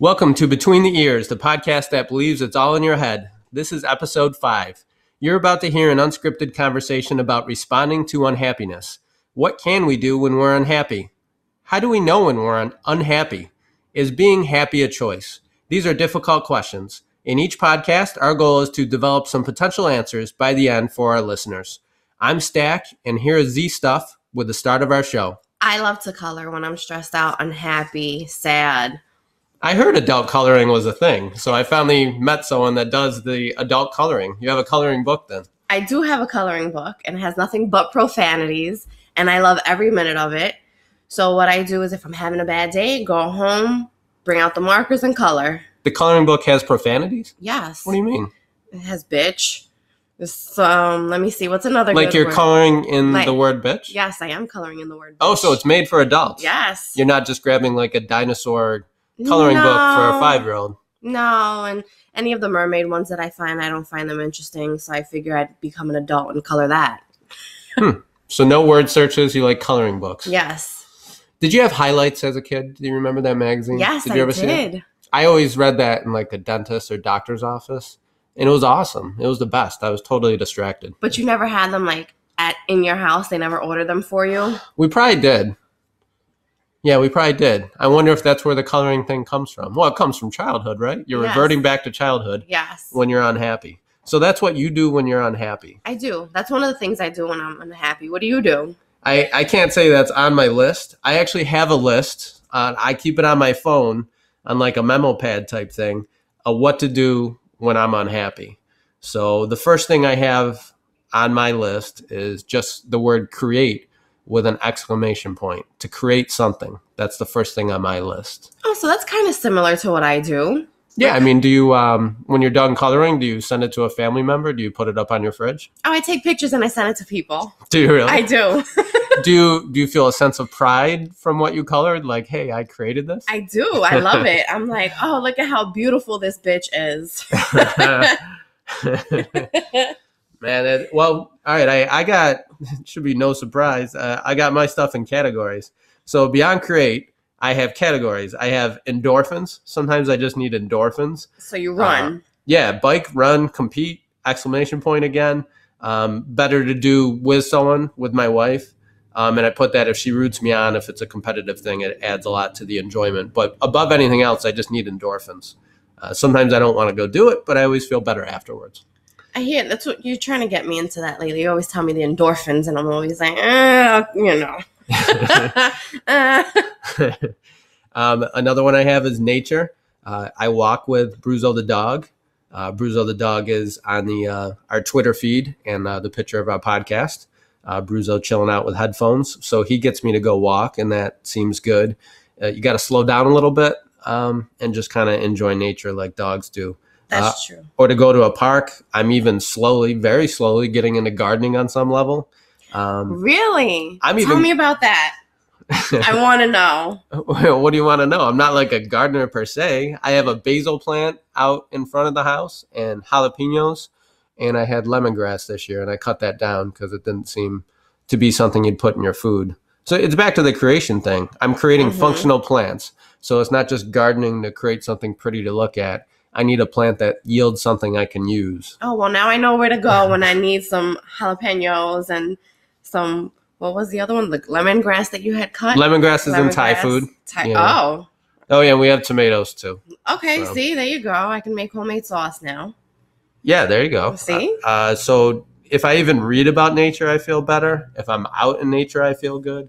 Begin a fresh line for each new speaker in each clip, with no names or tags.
Welcome to Between the Ears, the podcast that believes it's all in your head. This is episode five. You're about to hear an unscripted conversation about responding to unhappiness. What can we do when we're unhappy? How do we know when we're un- unhappy? Is being happy a choice? These are difficult questions. In each podcast, our goal is to develop some potential answers by the end for our listeners. I'm Stack, and here is Z Stuff with the start of our show.
I love to color when I'm stressed out, unhappy, sad.
I heard adult coloring was a thing, so I finally met someone that does the adult coloring. You have a coloring book then?
I do have a coloring book and it has nothing but profanities, and I love every minute of it. So, what I do is if I'm having a bad day, go home, bring out the markers, and color.
The coloring book has profanities?
Yes.
What do you mean?
It has bitch. This, um, let me see. What's another
Like you're
word?
coloring in
Like-
the word bitch?
Yes, I am coloring in the word.
Oh, so it's made for adults.
yes.
You're not just grabbing like a dinosaur coloring book for a five year old.
No, and any of the mermaid ones that I find, I don't find them interesting. So I figure I'd become an adult and color that. Hmm.
So no word searches, you like coloring books.
Yes.
Did you have highlights as a kid? Do you remember that magazine?
Yes,
did you
I
ever see it?
did.
I always read that in like a dentist or doctor's office. And it was awesome. It was the best. I was totally distracted.
But you never had them like at in your house. They never ordered them for you.
We probably did. Yeah, we probably did. I wonder if that's where the coloring thing comes from. Well, it comes from childhood, right? You're
Yes.
reverting back to childhood
Yes,
when you're unhappy. So that's what you do when you're unhappy.
I do. That's one of the things I do when I'm unhappy. What do you do?
I, I can't say that's on my list. I actually have a list. Uh, I keep it on my phone on like a memo pad type thing of what to do when I'm unhappy. So the first thing I have on my list is just the word create with an exclamation point to create something. That's the first thing on my list.
Oh, so that's kind of similar to what I do.
Yeah, I mean, do you um, when you're done coloring, do you send it to a family member? Do you put it up on your fridge?
Oh, I take pictures and I send it to people.
Do you really?
I do.
do you do you feel a sense of pride from what you colored? Like, hey, I created this.
I do. I love it. I'm like, oh, look at how beautiful this bitch is.
Man, it, well, all right. I, I got should be no surprise. Uh, I got my stuff in categories. So beyond create, I have categories. I have endorphins. Sometimes I just need endorphins.
so you run.
Yeah, bike, run, compete! Exclamation point again. Um, better to do with someone, with my wife. Um, and I put that if she roots me on, if it's a competitive thing, it adds a lot to the enjoyment. But above anything else, I just need endorphins. Uh, sometimes I don't want to go do it, but I always feel better afterwards.
I hear that's what you're trying to get me into that lately. You always tell me the endorphins, and I'm always like, eh, you know.
Um, another one I have is nature. Uh, I walk with Bruzo the dog. Uh, Bruzo the dog is on the uh, our Twitter feed and uh, the picture of our podcast. Uh, Bruzo chilling out with headphones, so he gets me to go walk, and that seems good. Uh, you got to slow down a little bit um, and just kind of enjoy nature like dogs do.
That's true.
Or to go to a park. I'm even slowly, very slowly, getting into gardening on some level. Um,
Really?
I'm
Tell
even-
me about that. I want to know.
what do you want to know? I'm not like a gardener per se. I have a basil plant out in front of the house and jalapenos, and I had lemongrass this year, and I cut that down because it didn't seem to be something you'd put in your food. So it's back to the creation thing. I'm creating
Mhm.
functional plants, so it's not just gardening to create something pretty to look at. I need a plant that yields something I can use.
Oh well, now I know where to go when I need some jalapenos and some. What was the other one? The lemongrass that you had cut.
Lemongrass is in Thai food.
Thai-
Yeah.
Oh,
Oh yeah, we have tomatoes too.
okay.
So-
See, there you go. I can make homemade sauce now.
Yeah, there you go.
See?
Uh, so if I even read about nature, I feel better. If I'm out in nature, I feel good.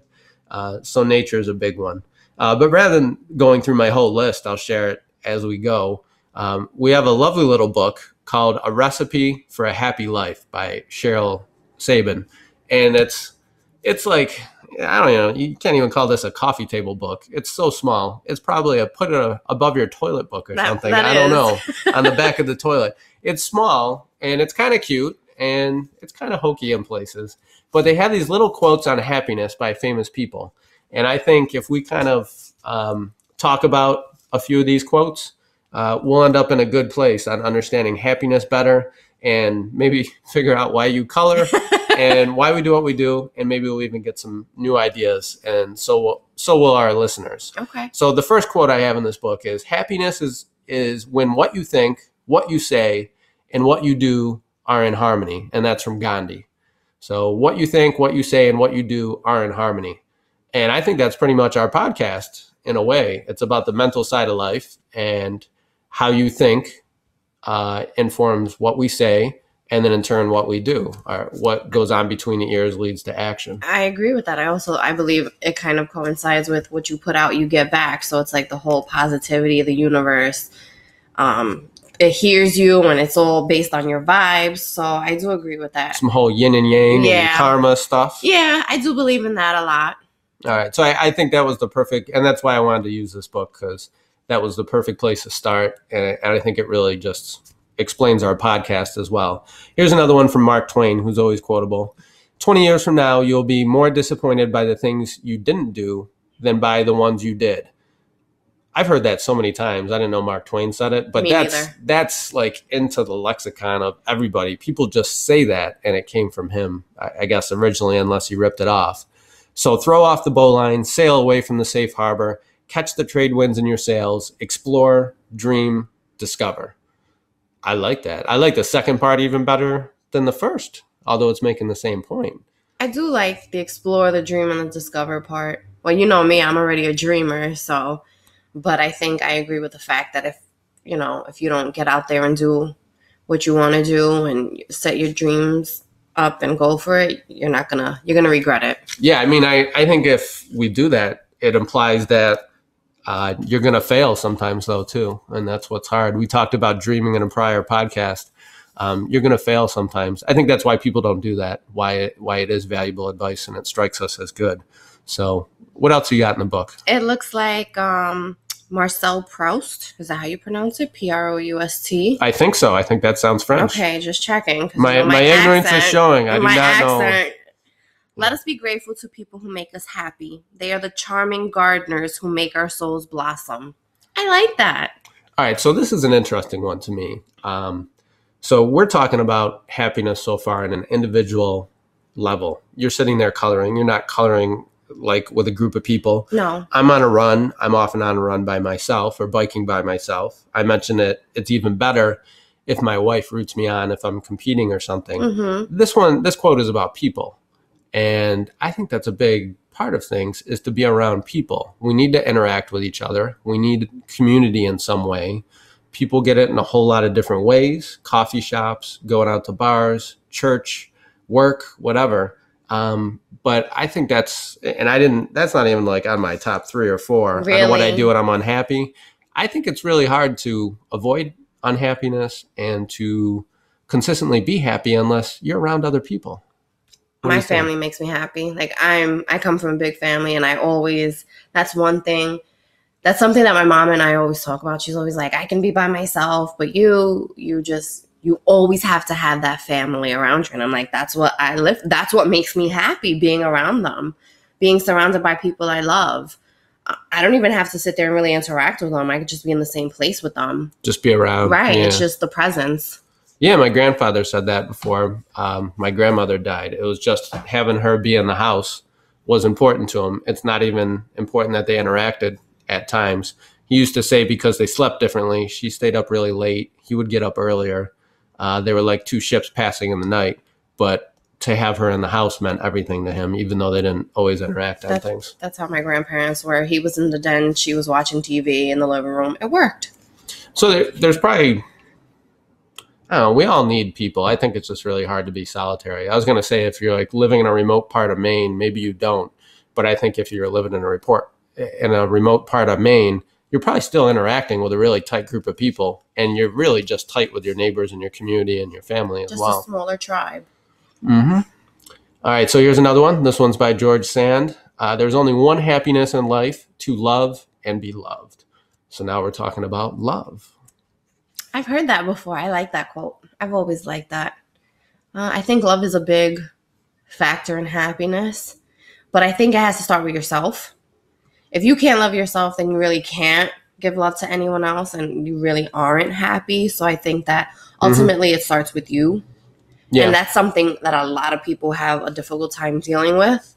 Uh, so nature is a big one. Uh, but rather than going through my whole list, I'll share it as we go. Um, we have a lovely little book called A Recipe for a Happy Life by Cheryl Saban. And it's it's like I don't know, you can't even call this a coffee table book. It's so small. It's probably a put it a, above your toilet book or
That-
something.
that
I don't
is.
know. on the back of the toilet. It's small and it's kind of cute and it's kind of hokey in places. But they have these little quotes on happiness by famous people. And I think if we kind of um, talk about a few of these quotes, uh, we'll end up in a good place on understanding happiness better and maybe figure out why you color and why we do what we do, and maybe we'll even get some new ideas, and so will, so will our listeners.
Okay.
So the first quote I have in this book is happiness is is when what you think, what you say, and what you do are in harmony, and that's from Gandhi. So what you think, what you say, and what you do are in harmony. And I think that's pretty much our podcast in a way. It's about the mental side of life and how you think uh, informs what we say, and then in turn what we do. Or what goes on between the ears leads to action.
I agree with that. I also I believe it kind of coincides with what you put out, you get back. So it's like the whole positivity of the universe. Um, it hears you and it's all based on your vibes. So I do agree with that.
Some whole yin and yang and karma stuff.
Yeah, I do believe in that a lot.
All right. So I, I think that was the perfect, and that's why I wanted to use this book because that was the perfect place to start. And, I think it really just explains our podcast as well. Here's another one from Mark Twain, who's always quotable 20 years from now, you'll be more disappointed by the things you didn't do than by the ones you did. I've heard that so many times. I didn't know Mark Twain said it, but
Me
that's
neither.
that's like into the lexicon of everybody. People just say that, and it came from him, I, I guess, originally, unless he ripped it off. So throw off the bowline, sail away from the safe harbor, catch the trade winds in your sails, explore, dream, discover. I like that. I like the second part even better than the first, although it's making the same point.
I do like the explore, the dream, and the discover part. Well, you know me, I'm already a dreamer, so but I think I agree with the fact that if you know, if you don't get out there and do what you want to do and set your dreams up and go for it, you're not gonna you're gonna regret it.
Yeah, I mean, I, I think if we do that, it implies that uh, you're going to fail sometimes, though, too. And that's what's hard. We talked about dreaming in a prior podcast. Um, you're going to fail sometimes. I think that's why people don't do that. Why it, why it is valuable advice and it strikes us as good. So, what else you got in the book?
It looks like um Marcel Proust. Is that how you pronounce it? P R O U S T.
I think so. I think that sounds French.
Okay, just checking. 'cause, you
My,
know,
my, ignorance is showing. I do
my
not know.
Let us be grateful to people who make us happy. They are the charming gardeners who make our souls blossom. I like that.
All right, so this is an interesting one to me. Um, so we're talking about happiness so far in an individual level. You're sitting there coloring. You're not coloring like with a group of people.
No.
I'm on a run. I'm often on a run by myself or biking by myself. I mentioned it. It's even better if my wife roots me on if I'm competing or something.
Mm-hmm.
This one, this quote is about people. And I think that's a big part of things is to be around people. We need to interact with each other. We need community in some way. People get it in a whole lot of different ways coffee shops, going out to bars, church, work, whatever. Um, but I think that's, and I didn't, that's not even like on my top three or four. I know what I do when I'm unhappy. I think it's really hard to avoid unhappiness and to consistently be happy unless you're around other people. What
My
think?
family makes me happy. Like I'm I come from a big family and I always that's one thing that's something that my mom and I always talk about. She's always like, I can be by myself, but you you just you always have to have that family around you. And I'm like, that's what I live that's what makes me happy being around them. Being surrounded by people I love. I- I don't even have to sit there and really interact with them. I could just be in the same place with them.
Just be around.
right.
Yeah.
It's just the presence.
Yeah, my grandfather said that before um, my grandmother died. It was just having her be in the house was important to him. It's not even important that they interacted at times. He used to say because they slept differently, she stayed up really late. He would get up earlier. Uh, they were like two ships passing in the night, but to have her in the house meant everything to him, even though they didn't always interact on things.
That's how my grandparents were. He was in the den, she was watching TV in the living room. It worked.
So there, there's probably, I don't know, we all need people. I think it's just really hard to be solitary. I was going to say if you're like living in a remote part of Maine, maybe you don't. But I think if you're living in a report in a remote part of Maine, you're probably still interacting with a really tight group of people, and you're really just tight with your neighbors and your community and your family as
Just
well.
a smaller tribe.
Mm-hmm. All right, so here's another one. This one's by George Sand. Uh, There's only one happiness in life to love and be loved. So now we're talking about love.
I've heard that before. I like that quote. I've always liked that. Uh, I think love is a big factor in happiness, but I think it has to start with yourself. If you can't love yourself, then you really can't give love to anyone else, and you really aren't happy. So I think that ultimately it starts with you.
Yeah.
And that's something that a lot of people have a difficult time dealing with.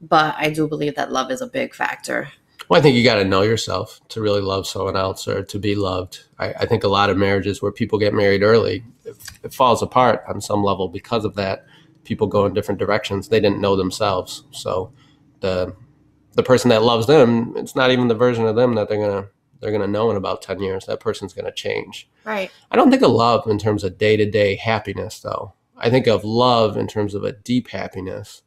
But I do believe that love is a big factor.
Well, I think you got to know yourself to really love someone else or to be loved. I, I think a lot of marriages where people get married early, it, it falls apart on some level because of that. People go in different directions. They didn't know themselves. So the the person that loves them, it's not even the version of them that they're gonna they're gonna know in about ten years. That person's gonna change.
Right.
I don't think of love in terms of day to day happiness, though. I think of love in terms of a deep happiness,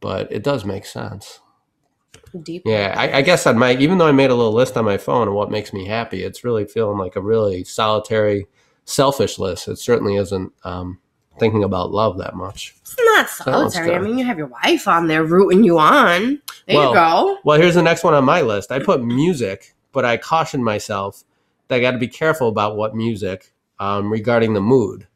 but it does make sense.
Deep.
Yeah, I, I guess on my even though I made a little list on my phone of what makes me happy, it's really feeling like a really solitary, selfish list. It certainly isn't um, thinking about love that much.
It's not solitary. I mean, you have your wife on there rooting you on. There
Well,
you go.
Well, here's the next one on my list. I put music, but I caution myself that I got to be careful about what music um, regarding the mood.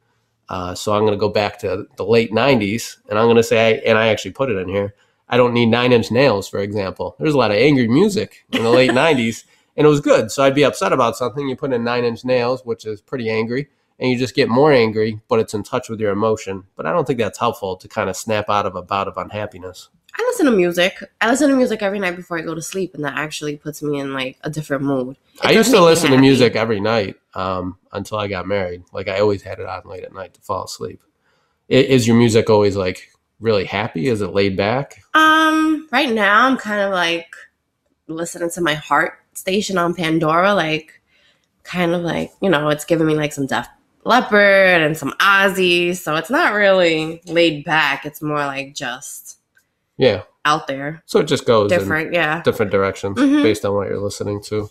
Uh, so I'm going to go back to the late '90s, and I'm going to say, and I actually put it in here. I don't need Nine Inch Nails, for example. There's a lot of angry music in the late '90s, and it was good. So I'd be upset about something. You put in Nine Inch Nails, which is pretty angry, and you just get more angry, but it's in touch with your emotion. But I don't think that's helpful to kind of snap out of a bout of unhappiness.
I listen to music. I listen to music every night before I go to sleep, and that actually puts me in like a different mood. It
I used to listen to music every night um, until I got married. Like I always had it on late at night to fall asleep. Is your music always like really happy? Is it laid back?
Um, right now I'm kind of like listening to my heart station on Pandora, like kind of like you know, it's giving me like some Def Leppard and some Ozzy, so it's not really laid back. It's more like just
Yeah.
out there,
So it just goes in
different. Yeah.
different directions
Mhm.
based on what you're listening to.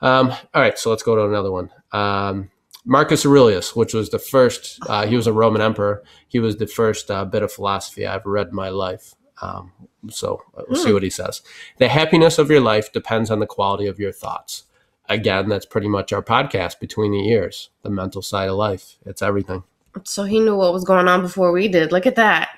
Um, all right, so let's go to another one. Um, Marcus Aurelius, which was the first, uh, he was a Roman emperor. He was the first uh, bit of philosophy I've read in my life. Um, so we'll see
Hmm.
what he says. The happiness of your life depends on the quality of your thoughts. Again, that's pretty much our podcast between the ears, the mental side of life. It's everything.
So he knew what was going on before we did. Look at that,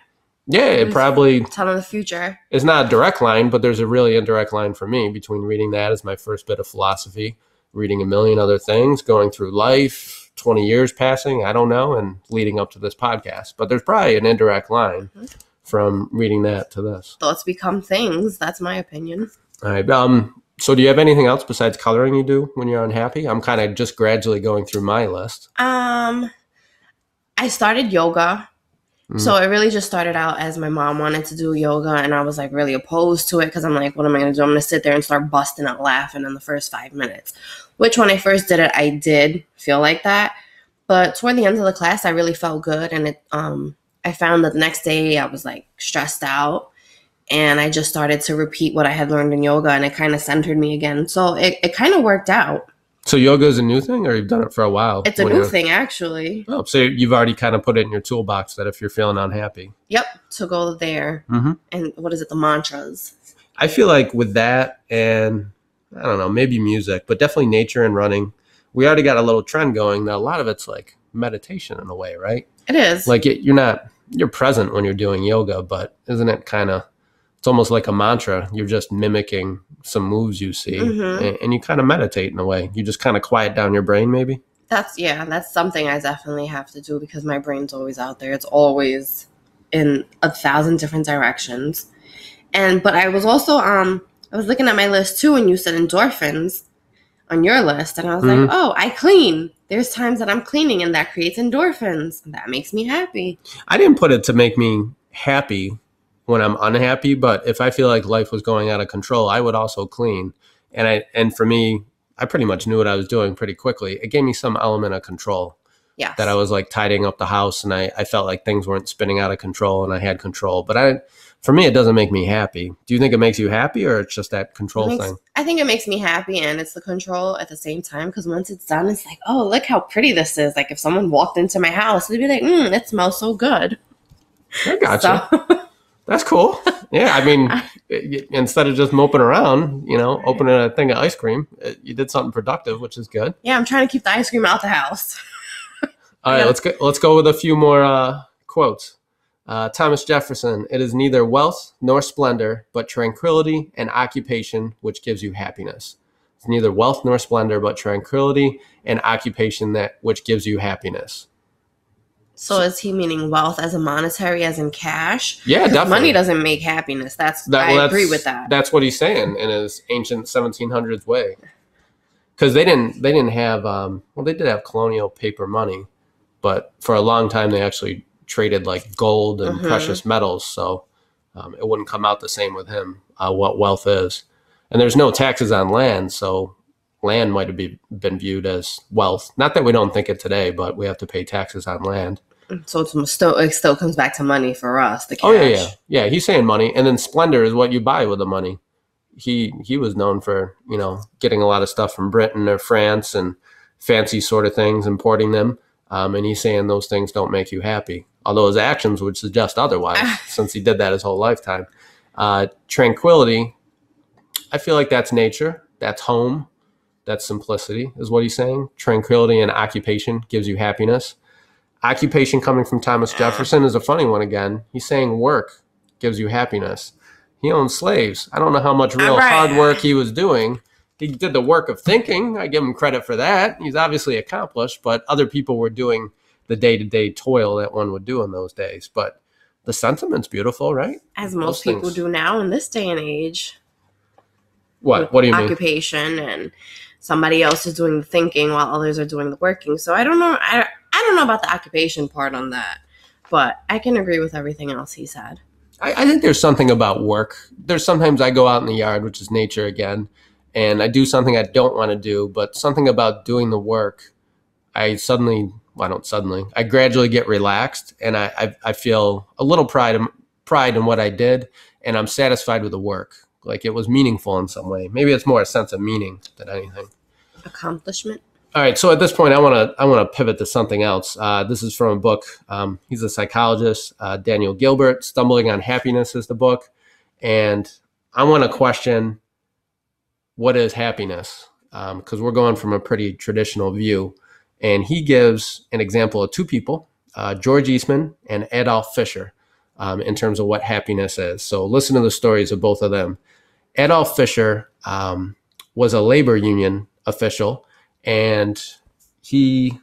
Yeah, it probably
telling the future.
it's not a direct line, but there's a really indirect line for me between reading that as my first bit of philosophy, reading a million other things, going through life, 20 years passing, I don't know, and leading up to this podcast. But there's probably an indirect line
Mhm.
from reading that to this.
Thoughts become things. That's my opinion.
All right. Um, so do you have anything else besides coloring you do when you're unhappy? I'm kind of just gradually going through my list.
Um, I started yoga.
Mm.
So it really just started out as my mom wanted to do yoga, and I was like really opposed to it because I'm like, what am I gonna do? I'm gonna sit there and start busting out laughing in the first five minutes. Which when I first did it, I did feel like that, but toward the end of the class, I really felt good, and it um I found that the next day I was like stressed out, and I just started to repeat what I had learned in yoga, and it kind of centered me again. So it, it kind of worked out.
So yoga is a new thing, or you've done it for a while?
It's a new thing actually.
Oh, so you've already kind of put it in your toolbox that if you're feeling unhappy.
Yep, to go there.
Mm-hmm.
And what is it? The mantras.
I feel like with that and I don't know, maybe music, but definitely nature and running, we already got a little trend going. Now a lot of it's like meditation in a way, right?
It is.
Like it, you're not you're present when you're doing yoga, but isn't it kind of it's almost like a mantra. You're just mimicking some moves you see,
Mhm.
and, and you kind of meditate in a way. You just kind of quiet down your brain, maybe.
That's yeah, that's something I definitely have to do because my brain's always out there. It's always in a thousand different directions. And but I was also um I was looking at my list too and you said endorphins on your list and I was
Mhm.
like, "Oh, I clean. There's times that I'm cleaning and that creates endorphins. And that makes me happy."
I didn't put it to make me happy when I'm unhappy, but if I feel like life was going out of control, I would also clean. And I and for me, I pretty much knew what I was doing pretty quickly. It gave me some element of control That I was like tidying up the house and I, I felt like things weren't spinning out of control and I had control. But I for me it doesn't make me happy. Do you think it makes you happy or it's just that control
makes-
thing?
I think it makes me happy and it's the control at the same time because once it's done, it's like, oh, look how pretty this is. Like if someone walked into my house, they'd be like, mm, it smells so good.
I gotcha.
So
That's cool. Yeah, I mean, instead of just moping around, you know, opening a thing of ice cream, you did something productive, which is good.
yeah, I'm trying to keep the ice cream out the house.
All right,
Yeah.
let's go. Let's go with a few more uh, quotes. Uh, Thomas Jefferson: "It is neither wealth nor splendor, but tranquility and occupation which gives you happiness. It's neither wealth nor splendor, but tranquility and occupation that which gives you happiness."
So is he meaning wealth as a monetary, as in cash?
Yeah, definitely.
Money doesn't make happiness. That's
That-
I
well,
agree with that.
That's what he's saying in his ancient 1700s way. Because they didn't, they didn't have. Um, well, they did have colonial paper money, but for a long time they actually traded like gold and
Mhm.
precious metals. So um, it wouldn't come out the same with him. Uh, what wealth is, and there's no taxes on land, so land might have be, been viewed as wealth. Not that we don't think it today, but we have to pay taxes on land.
So it's still it still comes back to money for us. The cash.
Oh yeah, yeah, yeah. He's saying money, and then splendor is what you buy with the money. He he was known for you know getting a lot of stuff from Britain or France and fancy sort of things, importing them. Um, and he's saying those things don't make you happy, although his actions would suggest otherwise, since he did that his whole lifetime. Uh, tranquility, I feel like that's nature, that's home, that's simplicity, is what he's saying. Tranquility and occupation gives you happiness. Occupation coming from Thomas Jefferson is a funny one again. He's saying work gives you happiness. He owned slaves. I don't know how much real
Right.
hard work he was doing. He did the work of thinking. I give him credit for that. He's obviously accomplished, but other people were doing the day to day toil that one would do in those days. But the sentiment's beautiful, right?
As
Those
most people
things-
do now in this day and age.
What? What do you mean?
occupation and somebody else is doing the thinking while others are doing the working. So I don't know. I I don't know about the occupation part on that, but I can agree with everything else he said.
I, I think there's something about work. There's sometimes I go out in the yard, which is nature again, and I do something I don't want to do, but something about doing the work, I suddenly, well, I don't suddenly, I gradually get relaxed, and I, I, I feel a little pride, in- pride in what I did, and I'm satisfied with the work. Like it was meaningful in some way. Maybe it's more a sense of meaning than anything.
Accomplishment.
All right, so at this point, I want to I want to pivot to something else. Uh, this is from a book. Um, he's a psychologist, uh, Daniel Gilbert. "Stumbling on Happiness" is the book, and I want to question what is happiness because we're going from a pretty traditional view. And he gives an example of two people, uh, George Eastman and Adolf Fischer, um, in terms of what happiness is. So listen to the stories of both of them. Adolf Fischer um, was a labor union official and he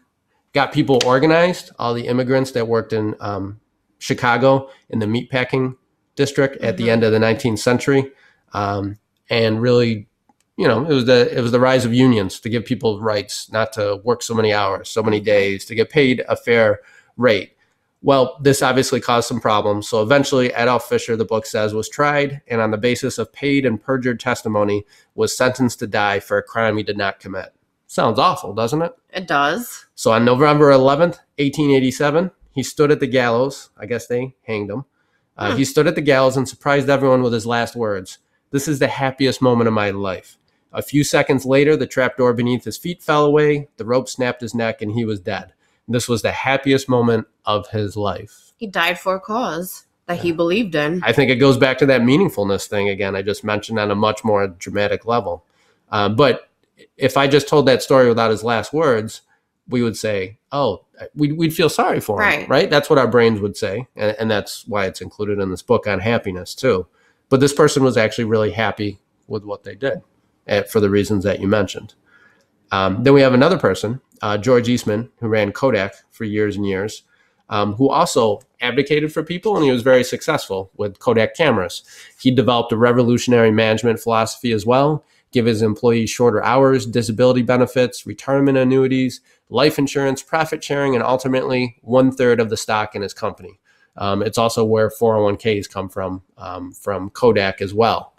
got people organized, all the immigrants that worked in um, Chicago in the meatpacking district at the
Mhm.
end of the 19th century, um, and really, you know, it was the it was the rise of unions to give people rights, not to work so many hours, so many days, to get paid a fair rate. Well, this obviously caused some problems. So eventually, Adolf Fischer, the book says, was tried and on the basis of paid and perjured testimony was sentenced to die for a crime he did not commit. Sounds awful, doesn't it?
It does.
So on November 11th, 1887, he stood at the gallows. I guess they hanged him. Uh,
Hmm.
He stood at the gallows and surprised everyone with his last words This is the happiest moment of my life. A few seconds later, the trapdoor beneath his feet fell away, the rope snapped his neck, and he was dead. This was the happiest moment of his life.
He died for a cause that he believed in.
I think it goes back to that meaningfulness thing again. I just mentioned on a much more dramatic level. Um, but if I just told that story without his last words, we would say, "Oh, we'd, we'd feel sorry for him."
Right.
Right? That's what our brains would say, and, and that's why it's included in this book on happiness too. But this person was actually really happy with what they did, for the reasons that you mentioned. Um, then we have another person, uh, George Eastman, who ran Kodak for years and years, um, who also advocated for people, and he was very successful with Kodak cameras. He developed a revolutionary management philosophy as well, give his employees shorter hours, disability benefits, retirement annuities, life insurance, profit sharing, and ultimately one third of the stock in his company. Um, it's also where 401ks come from, um, from Kodak as well.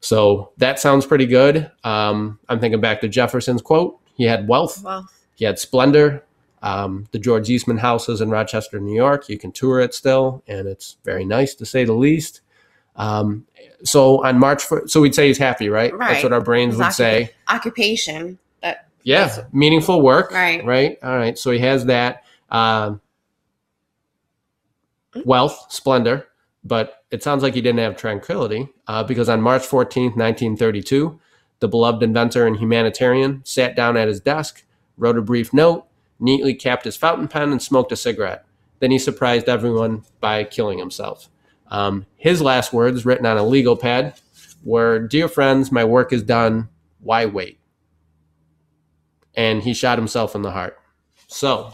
So that sounds pretty good. Um, I'm thinking back to Jefferson's quote. He had wealth,
Well,
he had splendor. Um, the George Eastman house is in Rochester, New York. You can tour it still, and it's very nice to say the least. Um, so on March, fir- so we'd say he's happy, right?
right?
That's what our brains
His
would
occupa-
say.
occupation. That
Yeah,
Yes.
meaningful work.
Right.
Right. All right. So he has that um, wealth, splendor, but it sounds like he didn't have tranquility uh, because on March 14th, 1932, the beloved inventor and humanitarian sat down at his desk, wrote a brief note, neatly capped his fountain pen, and smoked a cigarette. Then he surprised everyone by killing himself. Um, his last words, written on a legal pad, were Dear friends, my work is done. Why wait? And he shot himself in the heart. So,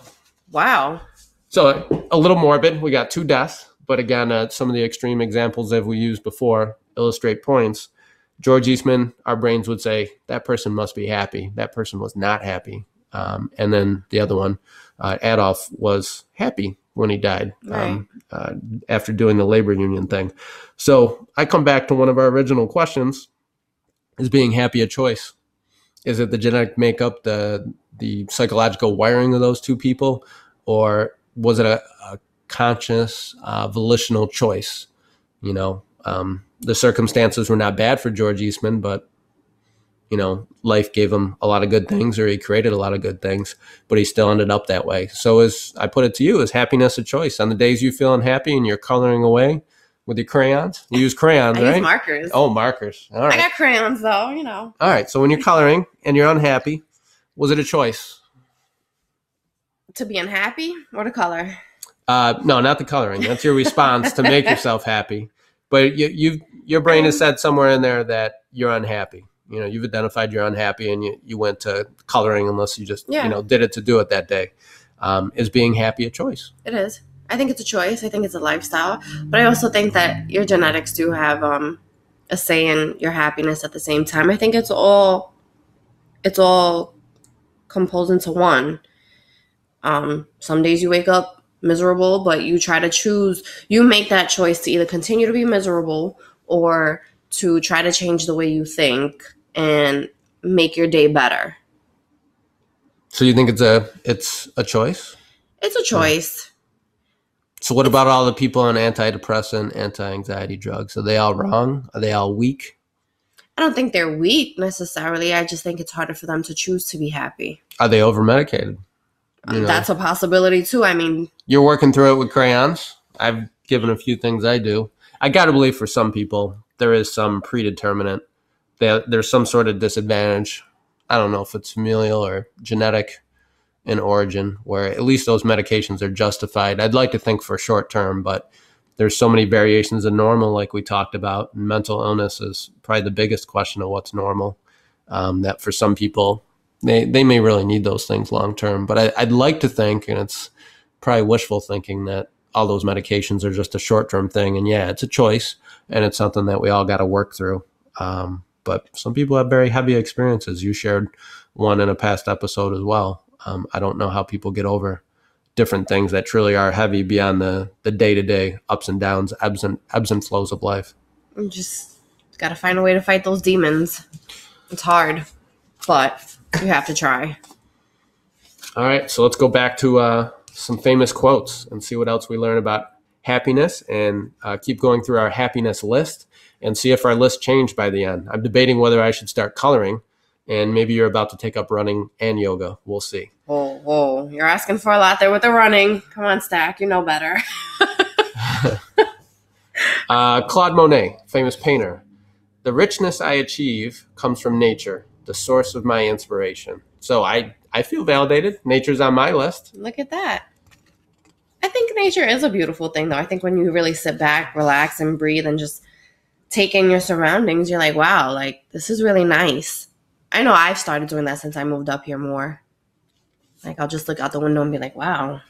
wow.
So a little morbid. We got two deaths, but again, uh, some of the extreme examples that we used before illustrate points. George Eastman, our brains would say that person must be happy. That person was not happy. Um, and then the other one, uh, Adolf, was happy when he died um, uh, after doing the labor union thing. So I come back to one of our original questions: Is being happy a choice? Is it the genetic makeup, the the psychological wiring of those two people, or was it a, a conscious, uh, volitional choice? You know, um, the circumstances were not bad for George Eastman, but you know, life gave him a lot of good things, or he created a lot of good things, but he still ended up that way. So, as I put it to you, is happiness a choice? On the days you feel unhappy and you're coloring away with your crayons, you use crayons,
I
right?
use markers.
oh, markers. All
I got crayons though, you know.
All right. So when you're coloring and you're unhappy, was it a choice?
To be unhappy or to color?
Uh, no, not the coloring. That's your response to make yourself happy. But you, you, your brain has said somewhere in there that you're unhappy. You know, you've identified you're unhappy, and you, you went to coloring unless you just
Yeah.
you know did it to do it that day. Um, is being happy a choice?
It is. I think it's a choice. I think it's a lifestyle. But I also think that your genetics do have um, a say in your happiness at the same time. I think it's all it's all composed into one. Um, some days you wake up miserable, but you try to choose you make that choice to either continue to be miserable or to try to change the way you think and make your day better.
So you think it's a it's a choice?
It's a choice.
So what about all the people on antidepressant, anti-anxiety drugs? Are they all wrong? Are they all weak?
I don't think they're weak necessarily. I just think it's harder for them to choose to be happy.
Are they over medicated? You uh, know.
That's a possibility too. I mean,
You're working through it with crayons. I've given a few things I do. I got to believe for some people there is some predeterminant. There, there's some sort of disadvantage. I don't know if it's familial or genetic in origin, where at least those medications are justified. I'd like to think for short term, but there's so many variations of normal, like we talked about. Mental illness is probably the biggest question of what's normal. Um, that for some people, they, they may really need those things long term. But I, I'd like to think, and it's probably wishful thinking, that all those medications are just a short term thing. And yeah, it's a choice, and it's something that we all got to work through. Um, but some people have very heavy experiences. You shared one in a past episode as well. Um, I don't know how people get over different things that truly are heavy beyond the the day to day ups and downs, ebbs and ebbs and flows of life.
you just got to find a way to fight those demons. It's hard, but you have to try.
All right, so let's go back to uh, some famous quotes and see what else we learn about happiness, and uh, keep going through our happiness list and see if our list changed by the end. I'm debating whether I should start coloring, and maybe you're about to take up running and yoga. We'll see.
Whoa, whoa. You're asking for a lot there with the running. Come on, Stack. You know better.
Uh, Claude Monet, famous painter. The richness I achieve comes from nature, the source of my inspiration. So I, I feel validated. Nature's on my list.
Look at that. I think nature is a beautiful thing, though. I think when you really sit back, relax, and breathe and just take in your surroundings, you're like, wow, like this is really nice. I know I've started doing that since I moved up here more. Like, I'll just look out the window and be like, wow,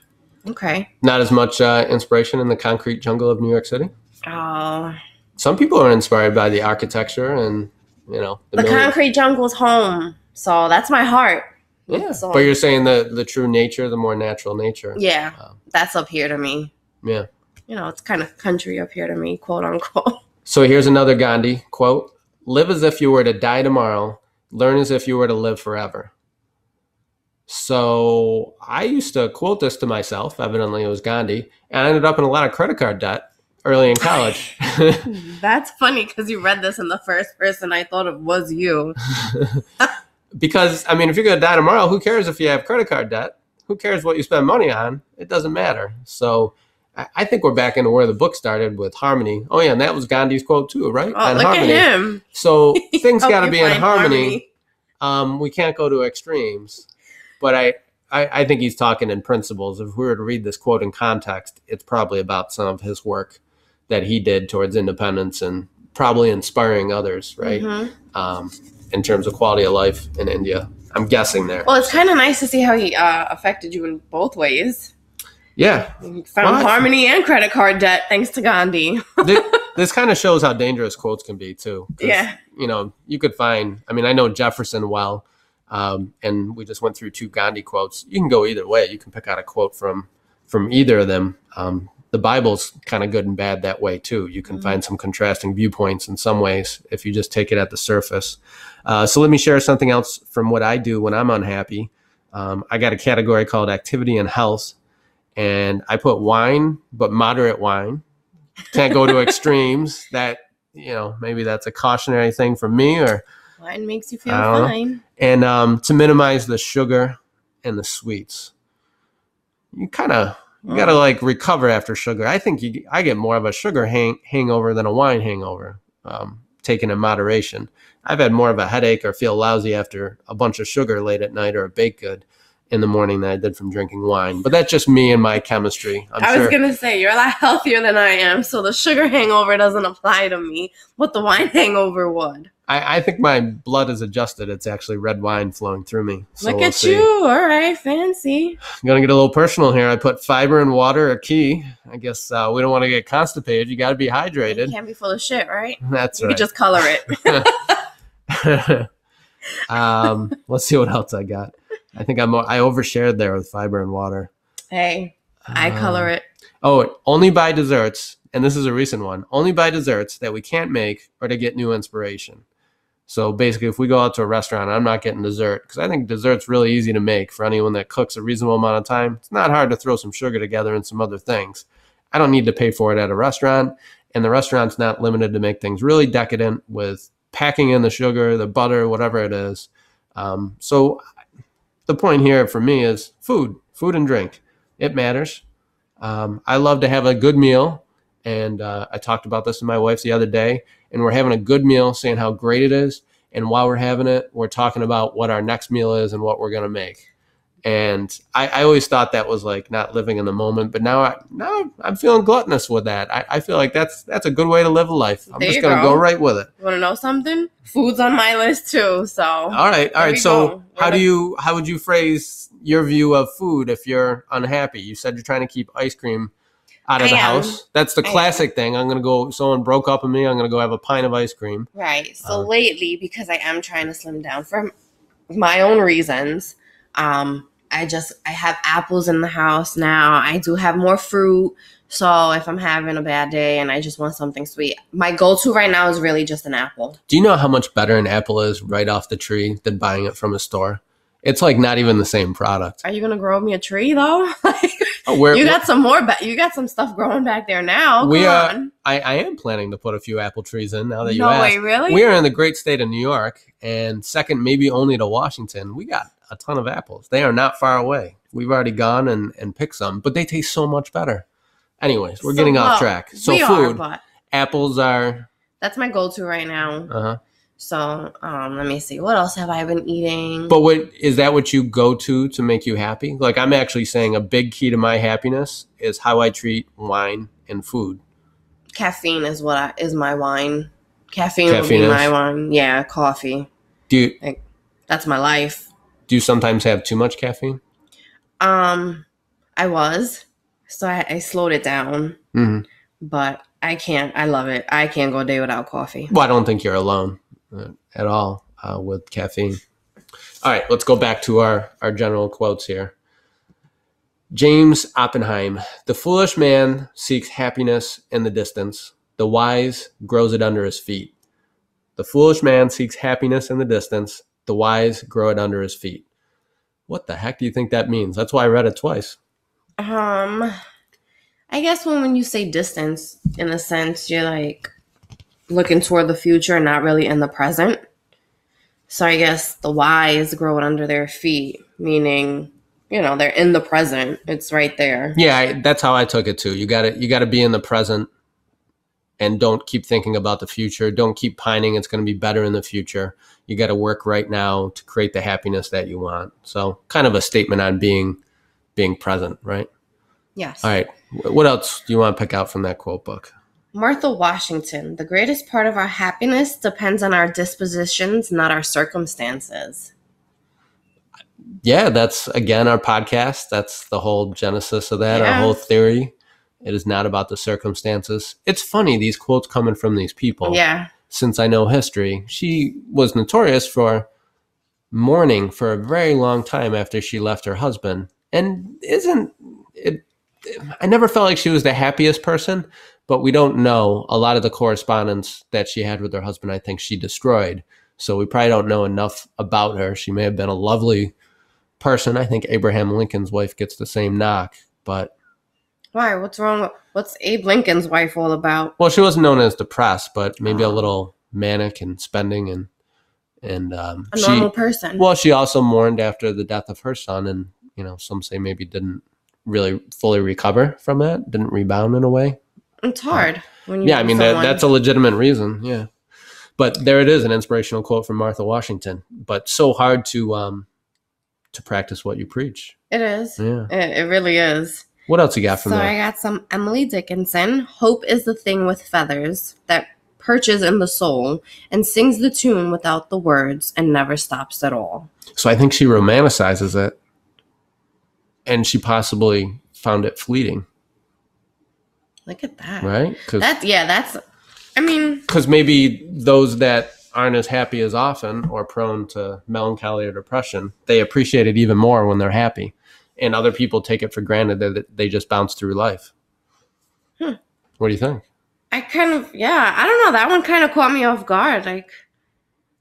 okay.
Not as much uh, inspiration in the concrete jungle of New York City.
Oh,
Some people are inspired by the architecture and, you know,
the
million-
concrete jungle's home. So that's my heart.
Yeah,
So-
but you're saying the the true nature, the more natural nature.
Yeah,
Um,
that's up here to me.
yeah.
You know, it's kind of country up here to me, quote unquote.
So here's another Gandhi quote: "Live as if you were to die tomorrow. Learn as if you were to live forever." So I used to quote this to myself. Evidently, it was Gandhi, and I ended up in a lot of credit card debt early in college.
That's funny because you read this and the first person I thought of was you.
because I mean, if you're going to die tomorrow, who cares if you have credit card debt? Who cares what you spend money on? It doesn't matter. So I I think we're back into where the book started with harmony. Oh yeah, and that was Gandhi's quote too, right?
Oh,
On
look
harmony.
at him.
So things got to be in
find
harmony. Um, we can't go to extremes. But I, I, I think he's talking in principles. If we were to read this quote in context, it's probably about some of his work that he did towards independence and probably inspiring others, right?
Mhm.
Um, in terms of quality of life in India. I'm guessing there.
Well, it's kind of nice to see how he uh, affected you in both ways.
Yeah,
Found
What?
harmony and credit card debt thanks to Gandhi.
this, this kind of shows how dangerous quotes can be too.
Yeah.
you know, you could find. I mean, I know Jefferson well, um, and we just went through two Gandhi quotes. You can go either way. You can pick out a quote from from either of them. Um, the Bible's kind of good and bad that way too. You can
Mhm.
find some contrasting viewpoints in some ways if you just take it at the surface. Uh, so let me share something else from what I do when I'm unhappy. Um, I got a category called activity and health, and I put wine, but moderate wine. Can't go to extremes. That you know, maybe that's a cautionary thing for me, or
Wine makes you feel
don't know.
fine.
and um, to minimize the sugar and the sweets. You kind of you got to like recover after sugar. I think you, I get more of a sugar hang, hangover than a wine hangover, um, taken in moderation. I've had more of a headache or feel lousy after a bunch of sugar late at night or a baked good in the morning than I did from drinking wine. But that's just me and my chemistry. I'm
I
sure.
was gonna say you're a lot healthier than I am, so the sugar hangover doesn't apply to me, but the wine hangover would.
I, I think my blood is adjusted. It's actually red wine flowing through me. So
Look
we'll
at
see.
you, all right, fancy.
I'm gonna get a little personal here. I put fiber and water a key. I guess uh, we don't want to get constipated. You got to be
You
hydrated.
can't be full of shit, right?
That's
You
right.
could just color it.
um, let's see what else I got. I think I'm I overshared there with fiber and water.
hey, I color it.
Oh, only buy desserts, and this is a recent one. Only buy desserts that we can't make or to get new inspiration. So basically, if we go out to a restaurant, I'm not getting dessert because I think dessert's really easy to make for anyone that cooks a reasonable amount of time. It's not hard to throw some sugar together and some other things. I don't need to pay for it at a restaurant, and the restaurant's not limited to make things really decadent with packing in the sugar, the butter, whatever it is. Um, so the point here for me is food, food and drink. It matters. Um, I love to have a good meal, and uh, I talked about this with my wife the other day. And we're having a good meal, saying how great it is, and while we're having it, we're talking about what our next meal is and what we're gonna make. And I, I always thought that was like not living in the moment, but now I now I'm feeling gluttonous with that. I, I feel like that's that's a good way to live a life. I'm
There
just gonna
go.
go right with it.
You to know something? Food's on my list too. So
All right, all right. So, how do you how would you phrase your view of food if you're unhappy? You said you're trying to keep ice cream out of
I
the
am.
house. That's the
I am.
classic thing. I'm gonna go. Someone broke up with me. I'm gonna go have a pint of ice cream.
Right. So
Uh,
lately, because I am trying to slim down for my own reasons, um, I just I have apples in the house now. I do have more fruit. So if I'm having a bad day and I just want something sweet, my go-to right now is really just an apple.
Do you know how much better an apple is right off the tree than buying it from a store? It's like not even the same product.
Are you gonna grow me a tree though?
Oh, we're,
you got some more. Ba- you got some stuff growing back there now.
We are-
on.
I, I am planning to put a few apple trees in now that you
no
asked.
way, really?
We are in the great state of New York, and second, maybe only to Washington. We got a ton of apples. They are not far away. We've already gone and, and picked some, but they taste so much better. Anyways, we're
So,
getting off track. So food,
are, but
apples are.
that's my go-to right now.
Uh huh.
So um, let me see. What else have I been eating?
But what is that? What you go to to make you happy? Like I'm actually saying, a big key to my happiness is how I treat wine and food.
caffeine is what I, is my wine. Caffeine, would be
is?
my wine. Yeah, coffee.
Do you
That's my life.
do you sometimes have too much caffeine?
Um, I was, so I, I slowed it down,
hmm
but I can't. I love it. I can't go a day without coffee.
Well, I don't think you're alone at all uh, with caffeine. All right, let's go back to our, our general quotes here. James Oppenheim The foolish man seeks happiness in the distance, the wise grows it under his feet. The foolish man seeks happiness in the distance, the wise grow it under his feet. What the heck do you think that means? That's why I read it twice.
Um, I guess when when you say distance, in a sense, you're like looking toward the future, and not really in the present. So I guess the wise grow it under their feet, meaning you know they're in the present. It's right there.
Yeah, I, that's how I took it too. You got to you got to be in the present and don't keep thinking about the future. Don't keep pining it's going to be better in the future. You got to work right now to create the happiness that you want. So, kind of a statement on being being present, right?
Yes.
All right. What else do you want to pick out from that quote book?
Martha Washington, the greatest part of our happiness depends on our dispositions, not our circumstances.
yeah, that's again our podcast. That's the whole genesis of that, our whole theory. It is not about the circumstances. It's funny, these quotes coming from these people.
Yeah.
Since I know history, she was notorious for mourning for a very long time after she left her husband. And isn't it? I never felt like she was the happiest person, but we don't know a lot of the correspondence that she had with her husband. I think she destroyed. So we probably don't know enough about her. She may have been a lovely person. I think Abraham Lincoln's wife gets the same knock, but
Why? What's wrong? with- What's Abe Lincoln's wife all about?
well, she wasn't known as depressed, but maybe a
Oh.
little manic and spending and and um,
A
she
person.
well, she also mourned after the death of her son, and you know, some say maybe didn't really fully recover from that, didn't rebound in a way.
It's hard when you.
Yeah, I mean that, that's a legitimate reason. Yeah, but there it is, an inspirational quote from Martha Washington. But so hard to um to practice what you preach.
It is.
Yeah.
It, it really is.
What else you got from
So
from
I got some Emily Dickinson. Hope is the thing with feathers that perches in the soul and sings the tune without the words and never stops at all.
So I think she romanticizes it, and she possibly found it fleeting,
Look at that.
right? Because
That's yeah. That's. I mean,
because maybe those that aren't as happy as often or prone to melancholy or depression, they appreciate it even more when they're happy. And other people take it for granted that they just bounce through life.
Hmm.
What do you think?
I kind of yeah. I don't know. That one kind of caught me off guard. Like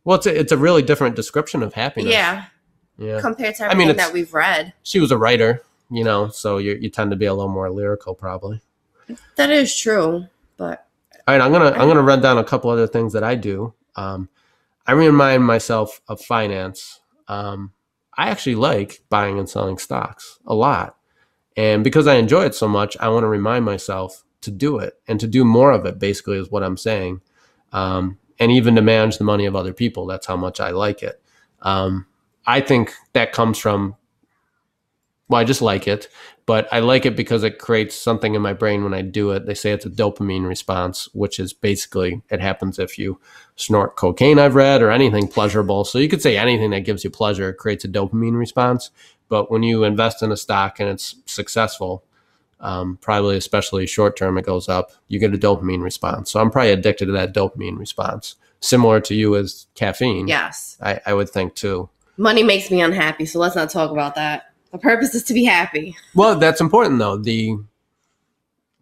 Well, it's a, it's a really different description of happiness.
yeah,
Yeah.
compared to
I mean,
that we've read.
She was a writer, you know, so you, you tend to be a little more lyrical probably.
That is true, but
All right, I'm gonna I'm gonna run down a couple other things that I do. Um, I remind myself of finance. Um, I actually like buying and selling stocks a lot, and because I enjoy it so much, I want to remind myself to do it and to do more of it. Basically, is what I'm saying, um, and even to manage the money of other people. That's how much I like it. Um, I think that comes from well, I just like it, but I like it because it creates something in my brain when I do it. They say it's a dopamine response, which is basically it happens if you snort cocaine, I've read, or anything pleasurable. So you could say anything that gives you pleasure it creates a dopamine response. But when you invest in a stock and it's successful, um, probably especially short term, it goes up, you get a dopamine response. So I'm probably addicted to that dopamine response, similar to you as caffeine.
yes,
I, I would think too.
money makes me unhappy. So let's not talk about that. The purpose is to be happy.
Well, that's important though. The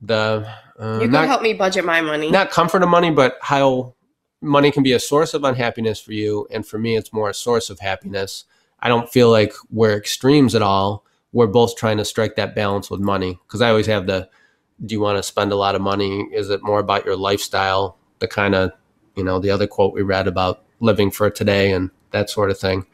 the uh,
You can
not,
help me budget my money.
not comfort of money, but how money can be a source of unhappiness for you, and for me, it's more a source of happiness. I don't feel like we're extremes at all. We're both trying to strike that balance with money because I always have the do you want to spend a lot of money? Is it more about your lifestyle? The kind of, you know, the other quote we read about living for today and that sort of thing.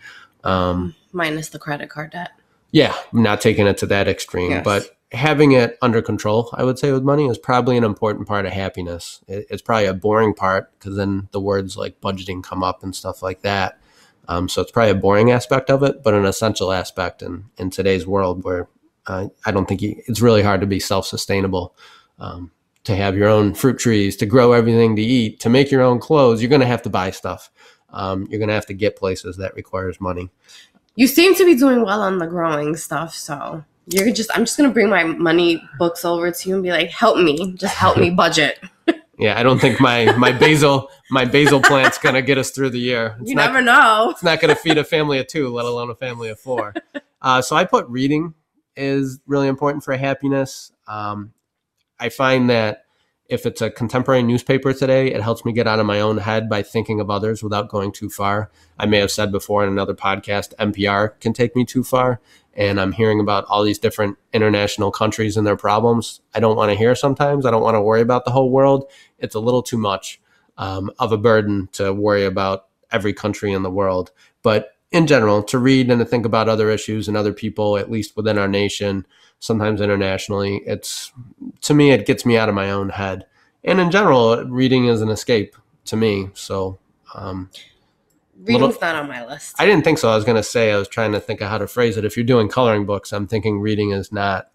Um,
minus the credit card debt.
Yeah, not taking it to that extreme,
Yes.
but having it under control, I would say, with money is probably an important part of happiness. It, it's probably a boring part because then the words like budgeting come up and stuff like that. Um, so it's probably a boring aspect of it, but an essential aspect in, in today's world where uh, I don't think you, it's really hard to be self sustainable. Um, to have your own fruit trees, to grow everything to eat, to make your own clothes, you're going to have to buy stuff. Um, you're going to have to get places that requires money.
You seem to be doing well on the growing stuff, so you're just I'm just gonna bring my money books over to you and be like, help me, just help me budget.
Yeah, I don't think my my basil my basil plant's gonna get us through the year. It's
you
not
never know.
it's not gonna feed a family of two, let alone a family of four. Uh, so I put reading is really important for happiness. Um, I find that if it's a contemporary newspaper today, it helps me get out of my own head by thinking of others without going too far. I may have said before in another podcast, NPR can take me too far. And I'm hearing about all these different international countries and their problems. I don't want to hear sometimes. I don't want to worry about the whole world. It's a little too much um, of a burden to worry about every country in the world. But in general, to read and to think about other issues and other people, at least within our nation, sometimes internationally, it's to me, it gets me out of my own head. And in general, reading is an escape to me. So um,
Reading's
Little-
not on my list.
I didn't think so. I was going to say, I was trying to think of how to phrase it. If you're doing coloring books, I'm thinking reading is not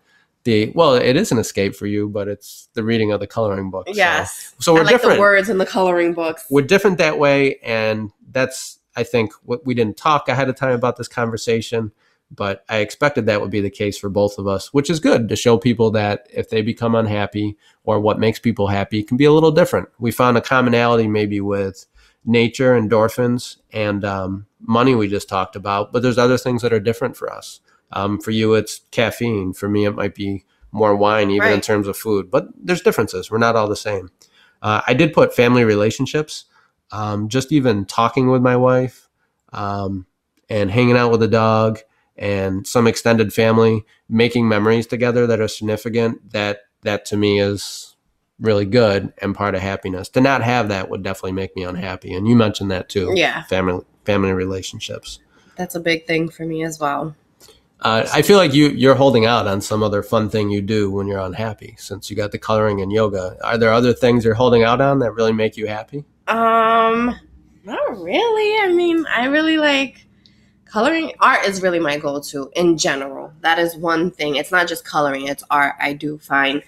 the, well, it is an escape for you, but it's the reading of the coloring book. So-
yes.
So, we're
I like
different
the words in the coloring books.
we're different that way and that's I think what we didn't talk ahead of time about this conversation, but I expected that would be the case for both of us, which is good to show people that if they become unhappy or what makes people happy can be a little different. We found a commonality maybe with nature, endorphins, and um, money we just talked about, but there's other things that are different for us. Um, for you, it's caffeine. For me, it might be more wine, even in terms of food. But there's differences. We're not all the same. Uh, I did put family relationships, um, just even talking with my wife um, and hanging out with a dog and some extended family, making memories together that are significant. That that to me is really good and part of happiness. To not have that would definitely make me unhappy. And you mentioned that too.
Yeah,
Family family relationships.
that's a big thing for me as well.
Uh, I feel like you you're holding out on some other fun thing you do when you're unhappy. Since you got the coloring and yoga, are there other things you're holding out on that really make you happy?
Um, not really. I mean, I really like coloring. Art is really my go-to in general. That is one thing. It's not just coloring; it's art. I do find.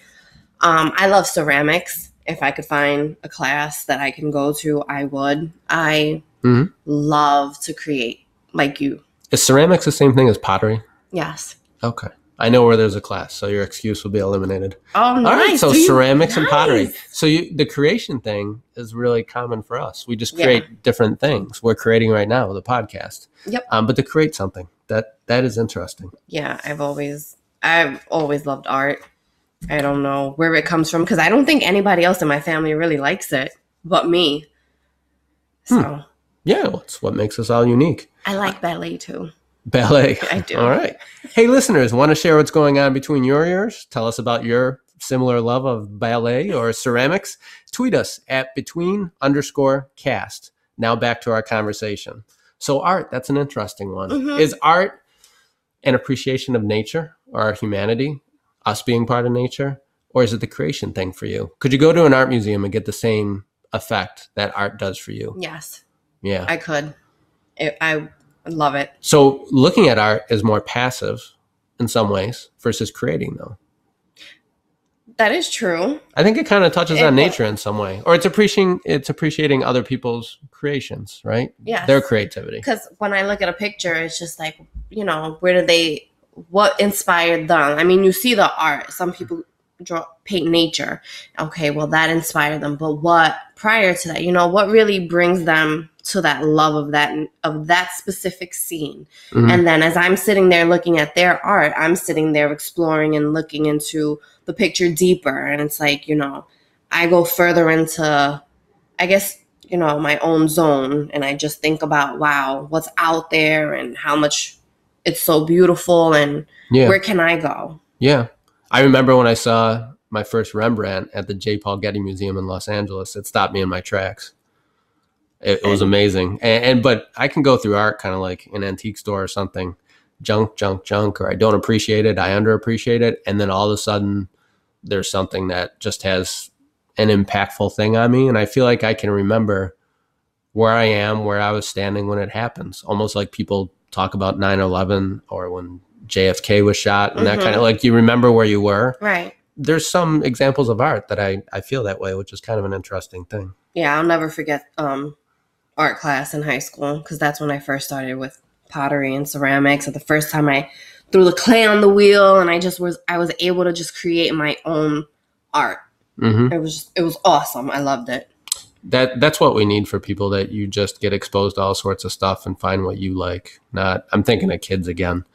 Um, I love ceramics. If I could find a class that I can go to, I would. I
Mhm.
love to create, like you.
Is ceramics the same thing as pottery?
Yes.
Okay. I know where there's a class, so your excuse will be eliminated.
Oh,
All
nice.
right, so
you-
ceramics and pottery. So you, the creation thing is really common for us. We just
Yeah.
create different things. We're creating right now the podcast.
Yep.
Um, but to create something that that is interesting.
yeah i've always i've always loved art i don't know where it comes from because i don't think anybody else in my family really likes it but me so
Hmm. Yeah, it's what makes us all unique.
i like ballet too
Ballet.
I do.
All right. Hey, listeners, want to share what's going on between your ears? Tell us about your similar love of ballet or ceramics. Tweet us at between underscore cast. Now back to our conversation. So, art, that's an interesting one.
Mhm.
Is art an appreciation of nature or our humanity, us being part of nature? Or is it the creation thing for you? Could you go to an art museum and get the same effect that art does for you?
yes
Yeah.
i could it, i love it
So looking at art is more passive in some ways versus creating though.
that is true
I think it kind of touches
It
on nature in some way. Or it's appreciating it's appreciating other people's creations, right?
Yeah,
Their creativity.
because when i look at a picture it's just like you know where did they what inspired them i mean you see the art some people draw paint nature okay well that inspired them but what prior to that you know what really brings them to that love of that of that specific scene
Mhm.
and then as i'm sitting there looking at their art i'm sitting there exploring and looking into the picture deeper and it's like you know i go further into i guess you know my own zone and i just think about wow what's out there and how much it's so beautiful and
yeah.
where can i go
Yeah. I remember when I saw my first Rembrandt at the J. Paul Getty Museum in Los Angeles, it stopped me in my tracks. It, it was amazing. And, and but I can go through art kind of like an antique store or something, junk, junk, junk, or I don't appreciate it, I underappreciate it, and then all of a sudden there's something that just has an impactful thing on me and I feel like I can remember where I am, where I was standing when it happens. Almost like people talk about 9/11 or when JFK was shot and that
Mhm.
kind of like you remember where you were.
right
There's some examples of art that I I feel that way, which is kind of an interesting thing.
yeah i'll never forget um art class in high school because that's when i first started with pottery and ceramics. And the first time i threw the clay on the wheel and i just was i was able to just create my own art.
Hmm
it was just, it was awesome. I loved it.
That that's what we need for people that you just get exposed to all sorts of stuff and find what you like. Not I'm thinking of kids again.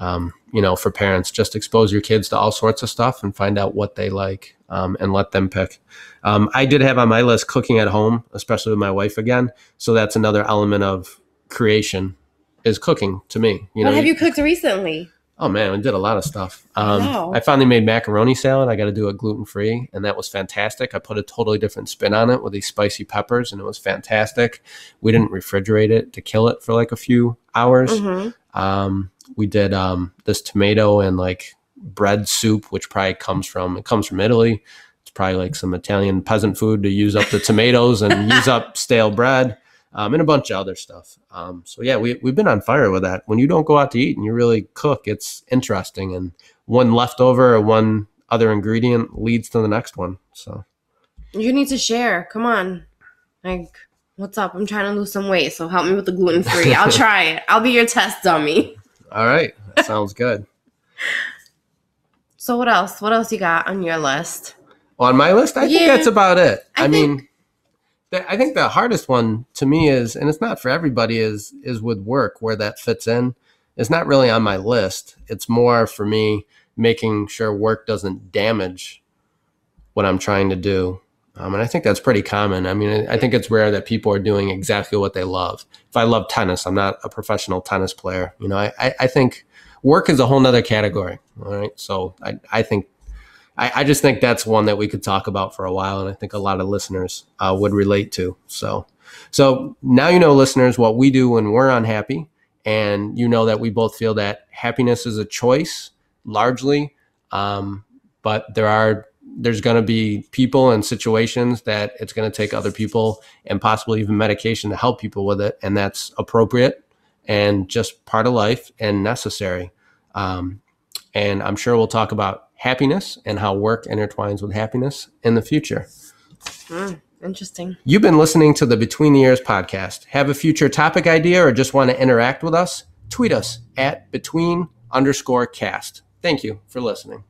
Um, you know, for parents, just expose your kids to all sorts of stuff and find out what they like um, and let them pick. Um, I did have on my list cooking at home, especially with my wife again. So that's another element of creation is cooking to me. You know,
what have you cooked recently
Oh man, we did a lot of stuff. Um,
Wow.
I finally made macaroni salad. I got to do it gluten free, and that was fantastic. I put a totally different spin on it with these spicy peppers, and it was fantastic. We didn't refrigerate it to kill it for like a few hours.
hmm
Um, we did um, this tomato and like bread soup, which probably comes from it comes from Italy. It's probably like some Italian peasant food to use up the tomatoes and use up stale bread, um, and a bunch of other stuff. Um, so yeah, we we've been on fire with that. When you don't go out to eat and you really cook, it's interesting, and one leftover or one other ingredient leads to the next one. So
you need to share come on like What's up? I'm trying to lose some weight, so help me with the gluten free. I'll try it. I'll be your test dummy.
All right. That sounds good.
So what else? What else you got on your list?
On my list, I think that's about it. I,
I
mean, the, I think the hardest one to me is, and it's not for everybody, is is with work where that fits in. It's not really on my list. It's more for me making sure work doesn't damage what I'm trying to do. Um, and I think that's pretty common. I mean, I I think it's rare that people are doing exactly what they love. If I love tennis, I'm not a professional tennis player. You know, I, I, I think work is a whole nother category. All right. So I, I think I, I just think that's one that we could talk about for a while, and I think a lot of listeners uh, would relate to. So, so now you know, listeners, what we do when we're unhappy, and you know that we both feel that happiness is a choice, largely, um, but there are there's going to be people and situations that it's going to take other people and possibly even medication to help people with it, and that's appropriate and just part of life and necessary. Um, and I'm sure we'll talk about happiness and how work intertwines with happiness in the future.
Hmm, interesting.
You've been listening to the Between the Ears podcast. Have a future topic idea or just want to interact with us? Tweet us at between underscore cast. Thank you for listening.